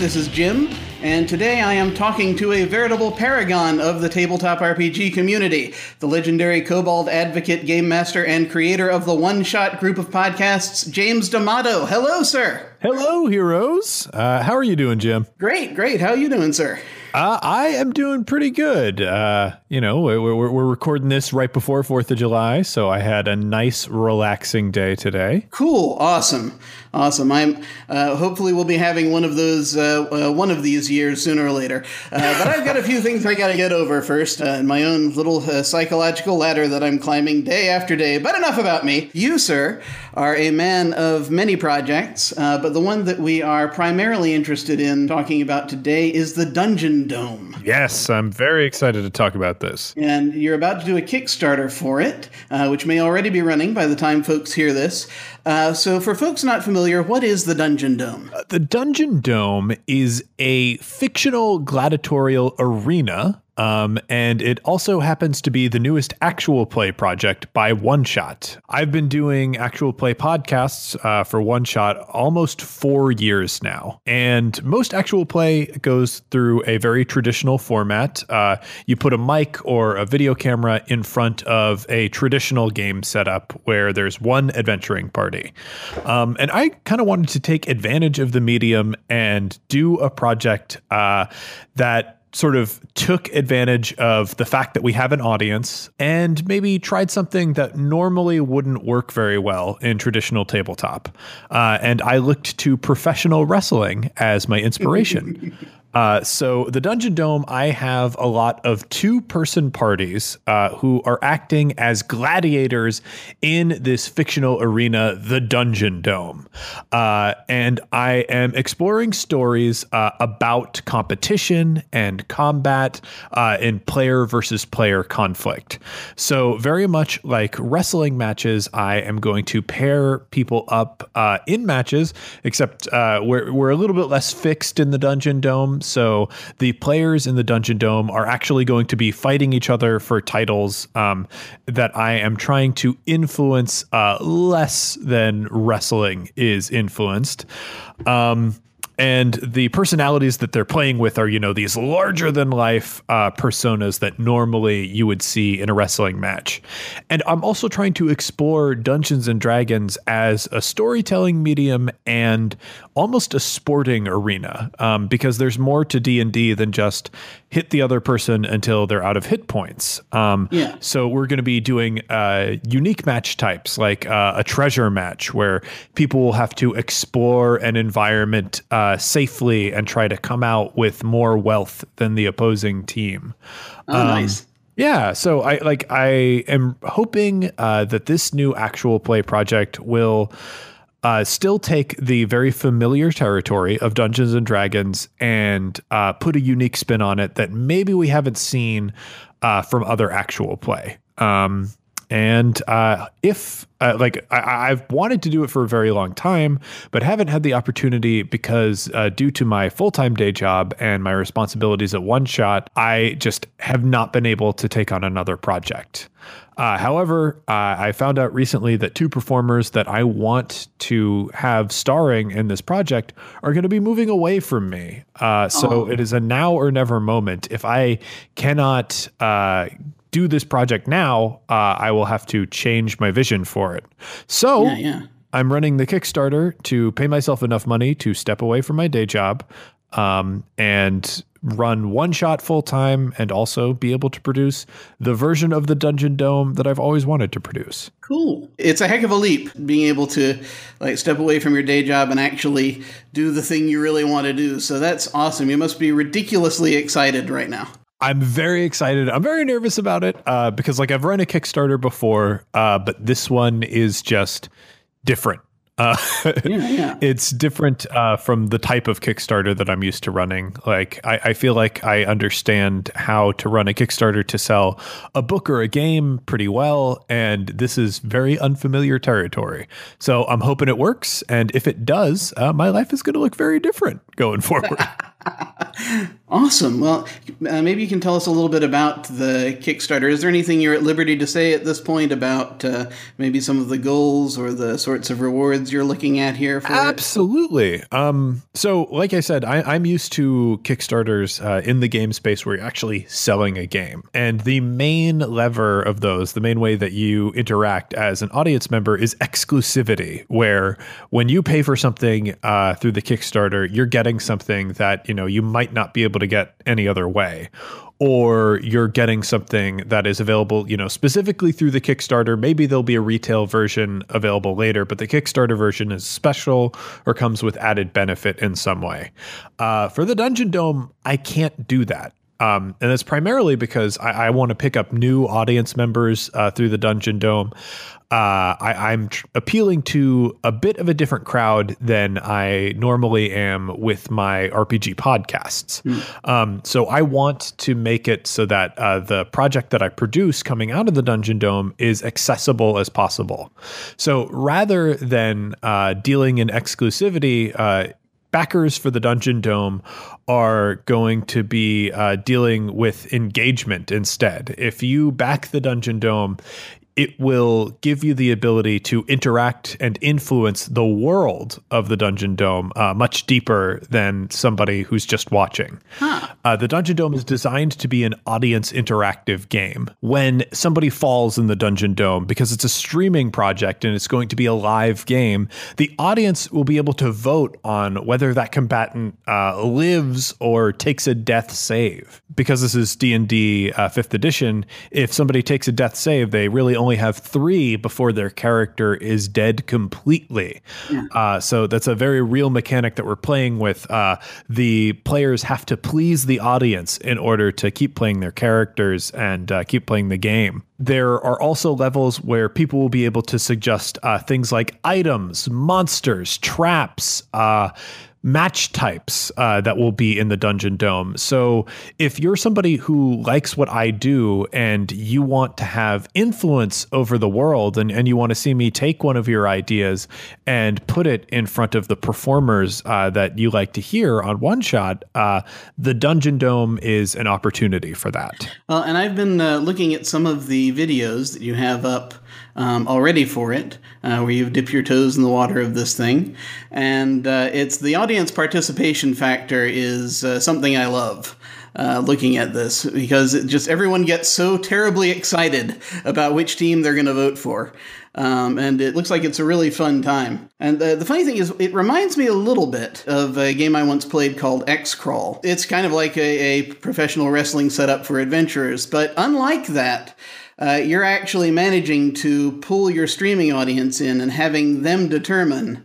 This is Jim, and today I am talking to a veritable paragon of the tabletop RPG community, the legendary Kobold advocate, game master, and creator of the One Shot group of podcasts, James D'Amato. Hello, sir. Hello, heroes. Uh, how are you doing, Jim? Great, great. How are you doing, sir? Uh, I am doing pretty good. Uh, you know, we're, we're, we're, recording this right before 4th of July, so I had a nice, relaxing day today. Cool. Awesome. Awesome. I'm uh, hopefully we'll be having one of those uh, uh, one of these years sooner or later. Uh, but I've got a few things I got to get over first in my own little psychological ladder that I'm climbing day after day. But enough about me. You, sir, are a man of many projects, but the one that we are primarily interested in talking about today is the Dungeon Dome. Yes, I'm very excited to talk about this. And you're about to do a Kickstarter for it, uh, which may already be running by the time folks hear this. Uh, so, for folks not familiar, what is the Dungeon Dome? Uh, the Dungeon Dome is a fictional gladiatorial arena um, and it also happens to be the newest actual play project by One Shot. I've been doing actual play podcasts uh, for One Shot almost four years now. And most actual play goes through a very traditional format. Uh, you put a mic or a video camera in front of a traditional game setup where there's one adventuring party. Um, and I kind of wanted to take advantage of the medium and do a project uh, that sort of took advantage of the fact that we have an audience and maybe tried something that normally wouldn't work very well in traditional tabletop. Uh, and I looked to professional wrestling as my inspiration. Uh, so the Dungeon Dome, I have a lot of two-person parties uh, who are acting as gladiators in this fictional arena, the Dungeon Dome, uh, and I am exploring stories uh, about competition and combat uh, in player versus player conflict. So very much like wrestling matches, I am going to pair people up uh, in matches, except we're we're a little bit less fixed in the Dungeon Dome. So the players in the Dungeon Dome are actually going to be fighting each other for titles um, that I am trying to influence uh, less than wrestling is influenced. Um, and the personalities that they're playing with are you know these larger than life uh, personas that normally you would see in a wrestling match and i'm also trying to explore dungeons and dragons as a storytelling medium and almost a sporting arena um, because there's more to d&d than just hit the other person until they're out of hit points um, yeah. so we're going to be doing uh, unique match types like uh, a treasure match where people will have to explore an environment uh, uh, safely and try to come out with more wealth than the opposing team. Oh, um, nice. Yeah, so I like I am hoping uh, that this new actual play project will uh, still take the very familiar territory of Dungeons and Dragons and uh, put a unique spin on it that maybe we haven't seen uh, from other actual play. Um, and uh, if uh, like I, have wanted to do it for a very long time, but haven't had the opportunity because uh, due to my full time day job and my responsibilities at One Shot, I just have not been able to take on another project. Uh, however, uh, I found out recently that two performers that I want to have starring in this project are going to be moving away from me. Uh, so oh. it is a now or never moment. If I cannot uh, do this project now, uh, I will have to change my vision for it. So yeah, yeah. I'm running the Kickstarter to pay myself enough money to step away from my day job um, and run one shot full time and also be able to produce the version of the Dungeon Dome that I've always wanted to produce. Cool. It's a heck of a leap being able to like step away from your day job and actually do the thing you really want to do. So that's awesome. You must be ridiculously excited right now. I'm very excited. I'm very nervous about it uh, because, like, I've run a Kickstarter before, uh, but this one is just different. Uh, yeah, yeah. It's different uh, from the type of Kickstarter that I'm used to running. Like, I, I, feel like I understand how to run a Kickstarter to sell a book or a game pretty well, and this is very unfamiliar territory. So I'm hoping it works, and if it does, uh, my life is going to look very different going forward. Awesome. Well, uh, maybe you can tell us a little bit about the Kickstarter. Is there anything you're at liberty to say at this point about uh, maybe some of the goals or the sorts of rewards you're looking at here? For Absolutely. Um, so, like I said, I, am used to Kickstarters uh, in the game space where you're actually selling a game. And the main lever of those, the main way that you interact as an audience member is exclusivity, where when you pay for something uh, through the Kickstarter, you're getting something that, you know, you might not be able to get any other way or you're getting something that is available, you know, specifically through the Kickstarter. Maybe there'll be a retail version available later, but the Kickstarter version is special or comes with added benefit in some way. Uh, for the Dungeon Dome, I can't do that. Um, and that's primarily because I, I want to pick up new audience members uh, through the Dungeon Dome uh, I, am tr- appealing to a bit of a different crowd than I normally am with my RPG podcasts. Mm. Um, so I want to make it so that uh, the project that I produce coming out of the Dungeon Dome is accessible as possible. So rather than uh, dealing in exclusivity, uh, backers for the Dungeon Dome are going to be uh, dealing with engagement instead. If you back the Dungeon Dome, it will give you the ability to interact and influence the world of the Dungeon Dome uh, much deeper than somebody who's just watching. Huh. Uh, the Dungeon Dome is designed to be an audience interactive game. When somebody falls in the Dungeon Dome, because it's a streaming project and it's going to be a live game, the audience will be able to vote on whether that combatant uh, lives or takes a death save. Because this is D and D uh, Fifth Edition, if somebody takes a death save, they really only only have three before their character is dead completely. Yeah. Uh, so that's a very real mechanic that we're playing with. Uh, the players have to please the audience in order to keep playing their characters and uh, keep playing the game. There are also levels where people will be able to suggest uh, things like items, monsters, traps uh, match types uh, that will be in the Dungeon Dome. So if you're somebody who likes what I do and you want to have influence over the world and, and you want to see me take one of your ideas and put it in front of the performers uh, that you like to hear on One Shot, uh, the Dungeon Dome is an opportunity for that. Well, and I've been uh, looking at some of the videos that you have up um, already for it, uh, where you dip your toes in the water of this thing, and uh, it's the audience participation factor is uh, something I love. Uh, looking at this because it just everyone gets so terribly excited about which team they're going to vote for. Um, and it looks like it's a really fun time. And the funny thing is, it reminds me a little bit of a game I once played called Xcrawl. It's kind of like a, a professional wrestling setup for adventurers, but unlike that, uh, you're actually managing to pull your streaming audience in and having them determine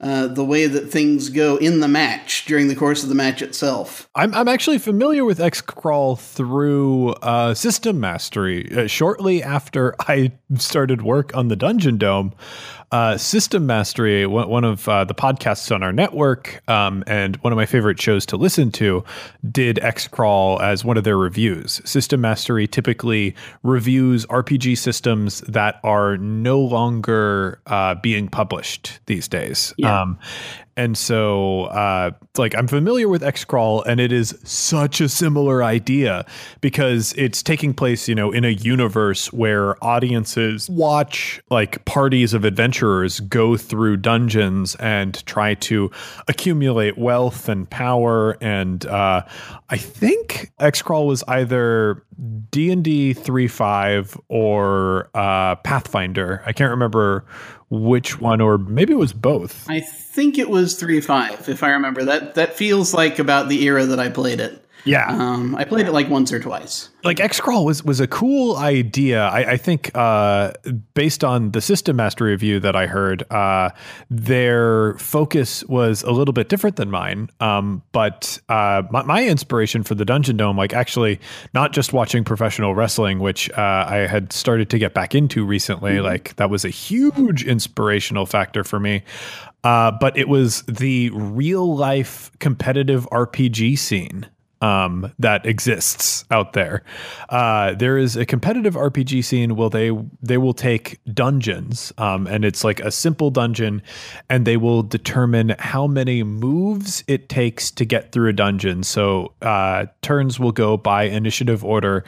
uh, the way that things go in the match during the course of the match itself. I'm, I'm actually familiar with X Crawl through uh, System Mastery. Uh, shortly after I started work on the Dungeon Dome, uh, System Mastery, one, of uh, the podcasts on our network, um, and one of my favorite shows to listen to, did Xcrawl as one of their reviews. System Mastery typically reviews RPG systems that are no longer uh, being published these days. Yeah. Um, and so, uh, like, I'm familiar with Xcrawl, and it is such a similar idea because it's taking place, you know, in a universe where audiences watch like parties of adventurers go through dungeons and try to accumulate wealth and power. And uh, I think Xcrawl was either D and D three five or uh, Pathfinder. I can't remember which one, or maybe it was both. I think it was three five, if I remember. That that feels like about the era that I played it. Yeah, um, I played it like once or twice. Like Xcrawl was was a cool idea. I, I think uh, based on the System Master review that I heard, uh, their focus was a little bit different than mine. Um, but uh, my, my, inspiration for the Dungeon Dome, like actually not just watching professional wrestling, which uh, I had started to get back into recently, mm-hmm. like that was a huge inspirational factor for me. Uh, but it was the real life competitive RPG scene um, that exists out there. Uh, there is a competitive RPG scene where they they will take dungeons, um, and it's like a simple dungeon, and they will determine how many moves it takes to get through a dungeon. So uh, turns will go by initiative order,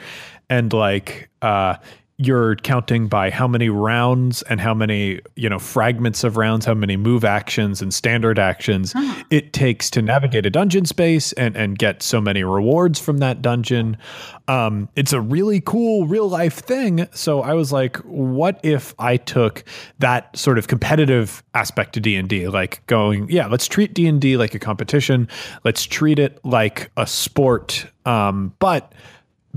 and like uh, you're counting by how many rounds and how many you know fragments of rounds how many move actions and standard actions huh. it takes to navigate a dungeon space and and get so many rewards from that dungeon. Um, it's a really cool real life thing. So i was like what if i took that sort of competitive aspect to d&d like going yeah let's treat d&d like a competition. Let's treat it like a sport. Um, but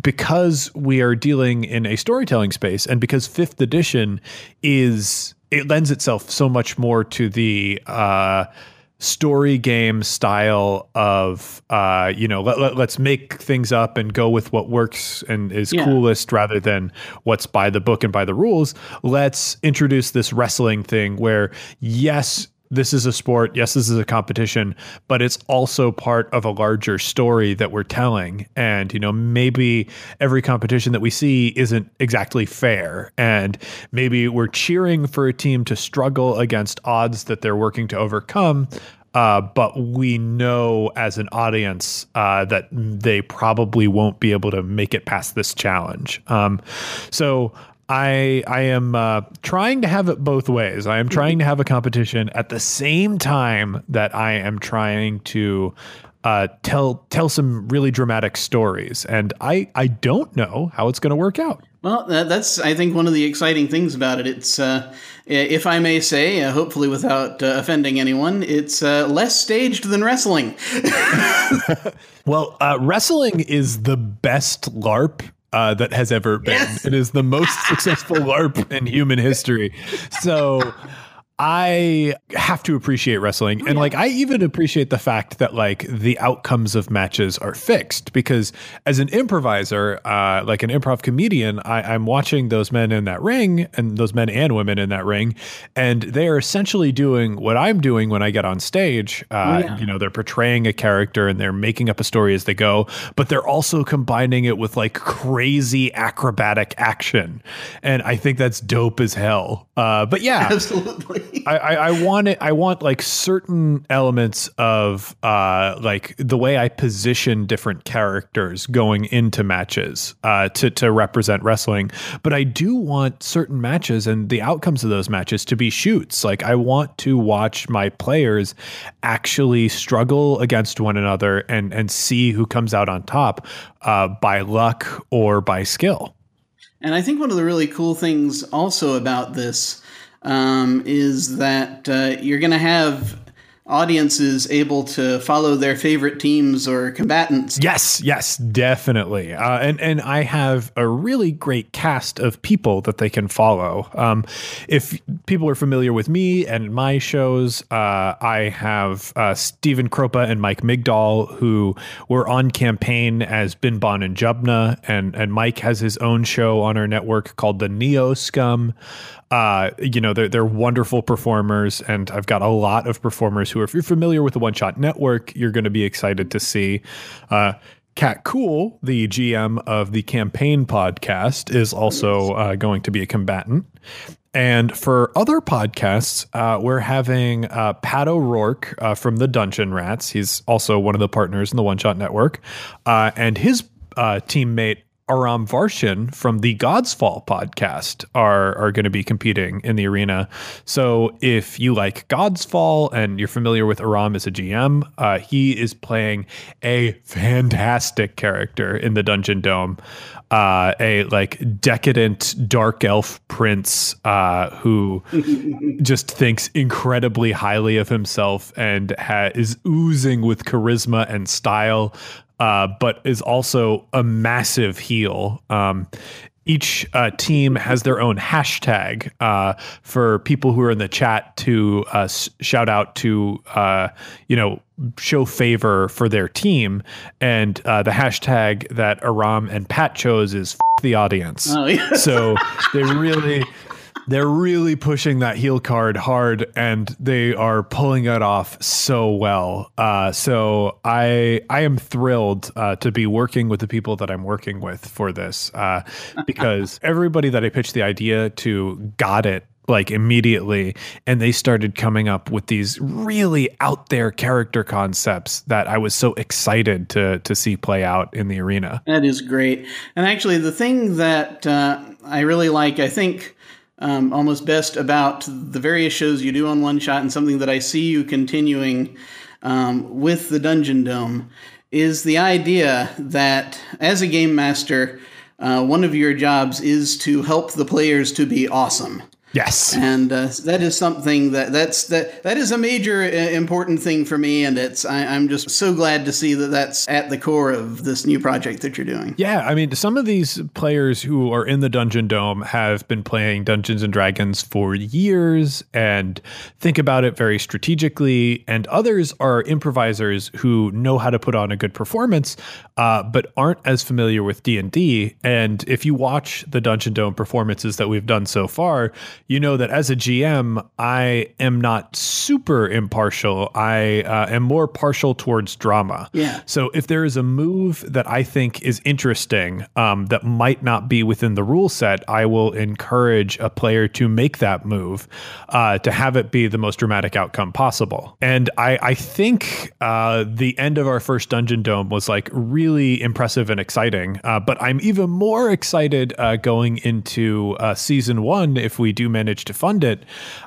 because we are dealing in a storytelling space and because fifth edition is it lends itself so much more to the uh, story game style of uh, you know let, let, us make things up and go with what works and is yeah. coolest rather than what's by the book and by the rules let's introduce this wrestling thing where yes this is a sport, yes, this is a competition, but it's also part of a larger story that we're telling. And, you know, maybe every competition that we see isn't exactly fair. And maybe we're cheering for a team to struggle against odds that they're working to overcome. Uh, but we know as an audience uh, that they probably won't be able to make it past this challenge. Um, so I I am uh, trying to have it both ways. I am trying to have a competition at the same time that I am trying to uh, tell tell some really dramatic stories, and I I don't know how it's going to work out. Well, that, that's I think one of the exciting things about it. It's uh, if I may say, uh, hopefully without uh, offending anyone, it's uh, less staged than wrestling. well, uh, wrestling is the best LARP uh, that has ever been. Yes. It is the most successful LARP in human history. So I have to appreciate wrestling. And like I even appreciate the fact that like the outcomes of matches are fixed because as an improviser, uh, like an improv comedian, I, I'm watching those men in that ring and those men and women in that ring, and they are essentially doing what I'm doing when I get on stage. Uh, oh, yeah. You know, they're portraying a character and they're making up a story as they go, but they're also combining it with like crazy acrobatic action. And I think that's dope as hell. Uh, but yeah, absolutely. I, I, want it. I want like certain elements of uh, like the way I position different characters going into matches uh, to to represent wrestling. But I do want certain matches and the outcomes of those matches to be shoots. Like I want to watch my players actually struggle against one another and and see who comes out on top uh, by luck or by skill. And I think one of the really cool things also about this um, is that uh, you're going to have audiences able to follow their favorite teams or combatants. Yes, yes, definitely. Uh, and and I have a really great cast of people that they can follow. Um, if people are familiar with me and my shows, uh, I have uh, Stephen Kropa and Mike Migdal who were on campaign as Bin Bon and Jubna, and and Mike has his own show on our network called the Neoscum uh, you know, they're, they're wonderful performers. And I've got a lot of performers who, if you're familiar with the One Shot Network, you're going to be excited to see. Uh, Kat Kuhl, the GM of the campaign podcast, is also uh, going to be a combatant. And for other podcasts, uh, we're having uh, Pat O'Rourke uh, from the Dungeon Rats. He's also one of the partners in the One Shot Network. Uh, and his uh, teammate Aram Vartian from the Godsfall podcast are are going to be competing in the arena. So if you like Godsfall and you're familiar with Aram as a GM, uh, he is playing a fantastic character in the Dungeon Dome. Uh, a like decadent dark elf prince uh, who just thinks incredibly highly of himself and ha- is oozing with charisma and style uh, but is also a massive heel. Um, each uh, team has their own hashtag uh, for people who are in the chat to uh, shout out to, uh, you know, show favor for their team. And uh, the hashtag that Aram and Pat chose is the audience. Oh, yeah. so they really they're really pushing that heel card hard and they are pulling it off so well uh, so i i am thrilled uh, to be working with the people that i'm working with for this uh, because everybody that i pitched the idea to got it like immediately and they started coming up with these really out there character concepts that I was so excited to to see play out in the arena. That is great. And actually the thing that uh, I really like I think um, almost best about the various shows you do on One Shot and something that I see you continuing um, with the Dungeon Dome is the idea that as a game master uh, one of your jobs is to help the players to be awesome. Yes, and uh, that is something that that's that that is a major uh, important thing for me, and it's I, am just so glad to see that that's at the core of this new project that you're doing. Yeah, I mean, some of these players who are in the Dungeon Dome have been playing Dungeons and Dragons for years and think about it very strategically, and others are improvisers who know how to put on a good performance, uh, but aren't as familiar with D and D. And if you watch the Dungeon Dome performances that we've done so far you know that as a GM, I am not super impartial. I uh, am more partial towards drama. Yeah. So if there is a move that I think is interesting um, that might not be within the rule set, I will encourage a player to make that move uh, to have it be the most dramatic outcome possible. And I, I think uh, the end of our first Dungeon Dome was like really impressive and exciting. Uh, but I'm even more excited uh, going into uh, season one if we do manage to fund it,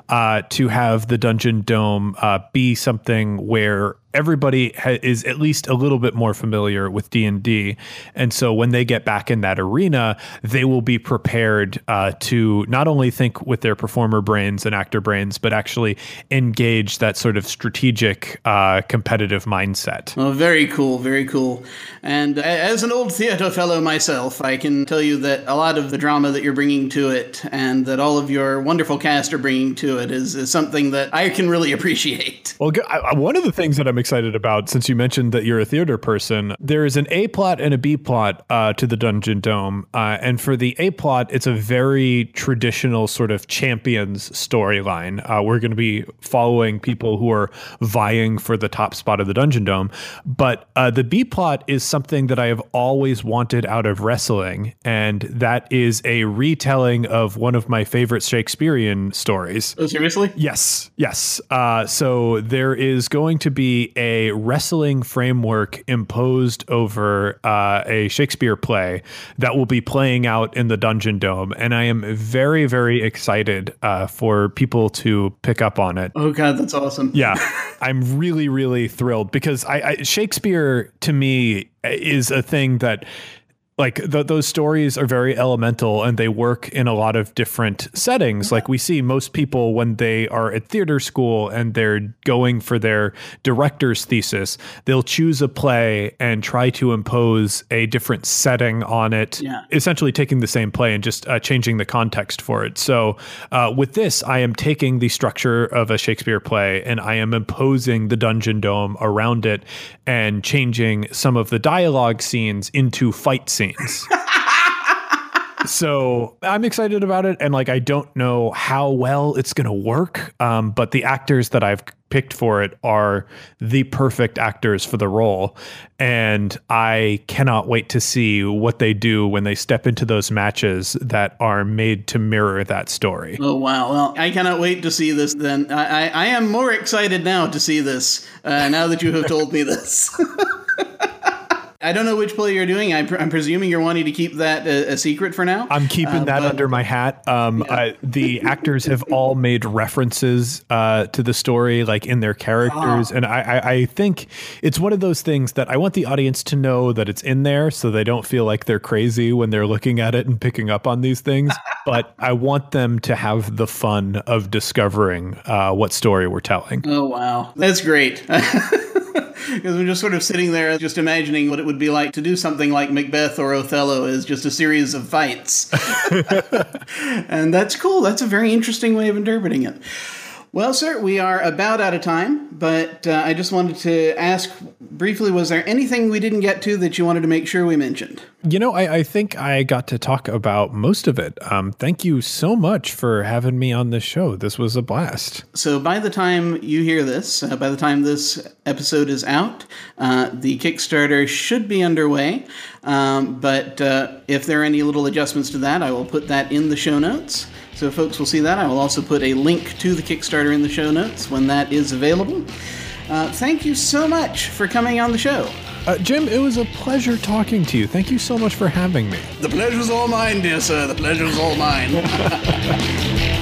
uh, to have the Dungeon Dome uh, be something where everybody ha- is at least a little bit more familiar with D&D and so when they get back in that arena they will be prepared uh, to not only think with their performer brains and actor brains but actually engage that sort of strategic uh, competitive mindset. Oh very cool very cool. And as an old theater fellow myself I can tell you that a lot of the drama that you're bringing to it and that all of your wonderful cast are bringing to it is, is something that I can really appreciate. Well one of the things that I'm excited about since you mentioned that you're a theater person. There is an A plot and a B plot uh, to the Dungeon Dome. Uh, and for the A plot, it's a very traditional sort of champions storyline. Uh, we're going to be following people who are vying for the top spot of the Dungeon Dome. But uh, the B plot is something that I have always wanted out of wrestling. And that is a retelling of one of my favorite Shakespearean stories. Oh, seriously? Yes. Yes. Uh, so there is going to be a wrestling framework imposed over uh, a Shakespeare play that will be playing out in the Dungeon Dome, and I am very, very excited uh, for people to pick up on it. Oh God, that's awesome! Yeah, I'm really, really thrilled because I, I Shakespeare to me is a thing that like the, those stories are very elemental and they work in a lot of different settings. Like we see most people when they are at theater school and they're going for their director's thesis they'll choose a play and try to impose a different setting on it yeah. essentially taking the same play and just uh, changing the context for it. So uh, with this i am taking the structure of a shakespeare play and i am imposing the dungeon dome around it and changing some of the dialogue scenes into fight scenes scenes. so I'm excited about it, and like I don't know how well it's going to work, um, but the actors that I've picked for it are the perfect actors for the role, and I cannot wait to see what they do when they step into those matches that are made to mirror that story. Oh wow! Well, I cannot wait to see this. Then I, I, I am more excited now to see this. Uh, now that you have told me this. I don't know which play you're doing. I'm, I'm presuming you're wanting to keep that a, a secret for now. I'm keeping uh, that but, under my hat. Um, yeah. I, the actors have all made references uh, to the story, like in their characters, and I, I, I, think it's one of those things that I want the audience to know that it's in there, so they don't feel like they're crazy when they're looking at it and picking up on these things. but I want them to have the fun of discovering uh, what story we're telling. Oh wow, that's great. because I'm just sort of sitting there, just imagining what it would be like to do something like Macbeth or Othello as just a series of fights. and that's cool. That's a very interesting way of interpreting it. Well, sir, we are about out of time, but uh, I just wanted to ask briefly was there anything we didn't get to that you wanted to make sure we mentioned? You know, I, I think I got to talk about most of it. Um, thank you so much for having me on this show. This was a blast. So, by the time you hear this, uh, by the time this episode is out, uh, the Kickstarter should be underway. Um, but uh, if there are any little adjustments to that, I will put that in the show notes. So folks will see that. I will also put a link to the Kickstarter in the show notes when that is available. Uh, thank you so much for coming on the show. Uh, Jim, it was a pleasure talking to you. Thank you so much for having me. The pleasure's all mine, dear sir. The pleasure's all mine.